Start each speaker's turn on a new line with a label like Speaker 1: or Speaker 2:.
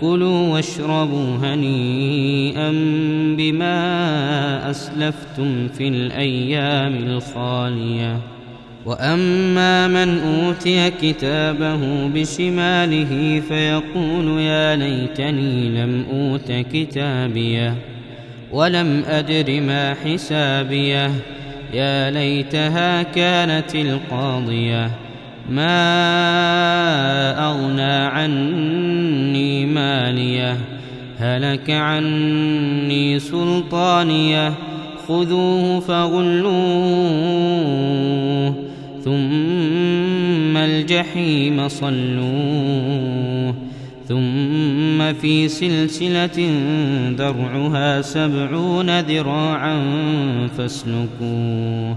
Speaker 1: كلوا واشربوا هنيئا بما أسلفتم في الأيام الخالية. وأما من أوتي كتابه بشماله فيقول يا ليتني لم أوت كتابيه ولم أدر ما حسابيه. يا ليتها كانت القاضية. ما أغنى عني ماليه هلك عني سلطانيه خذوه فغلوه ثم الجحيم صلوه ثم في سلسلة درعها سبعون ذراعا فاسلكوه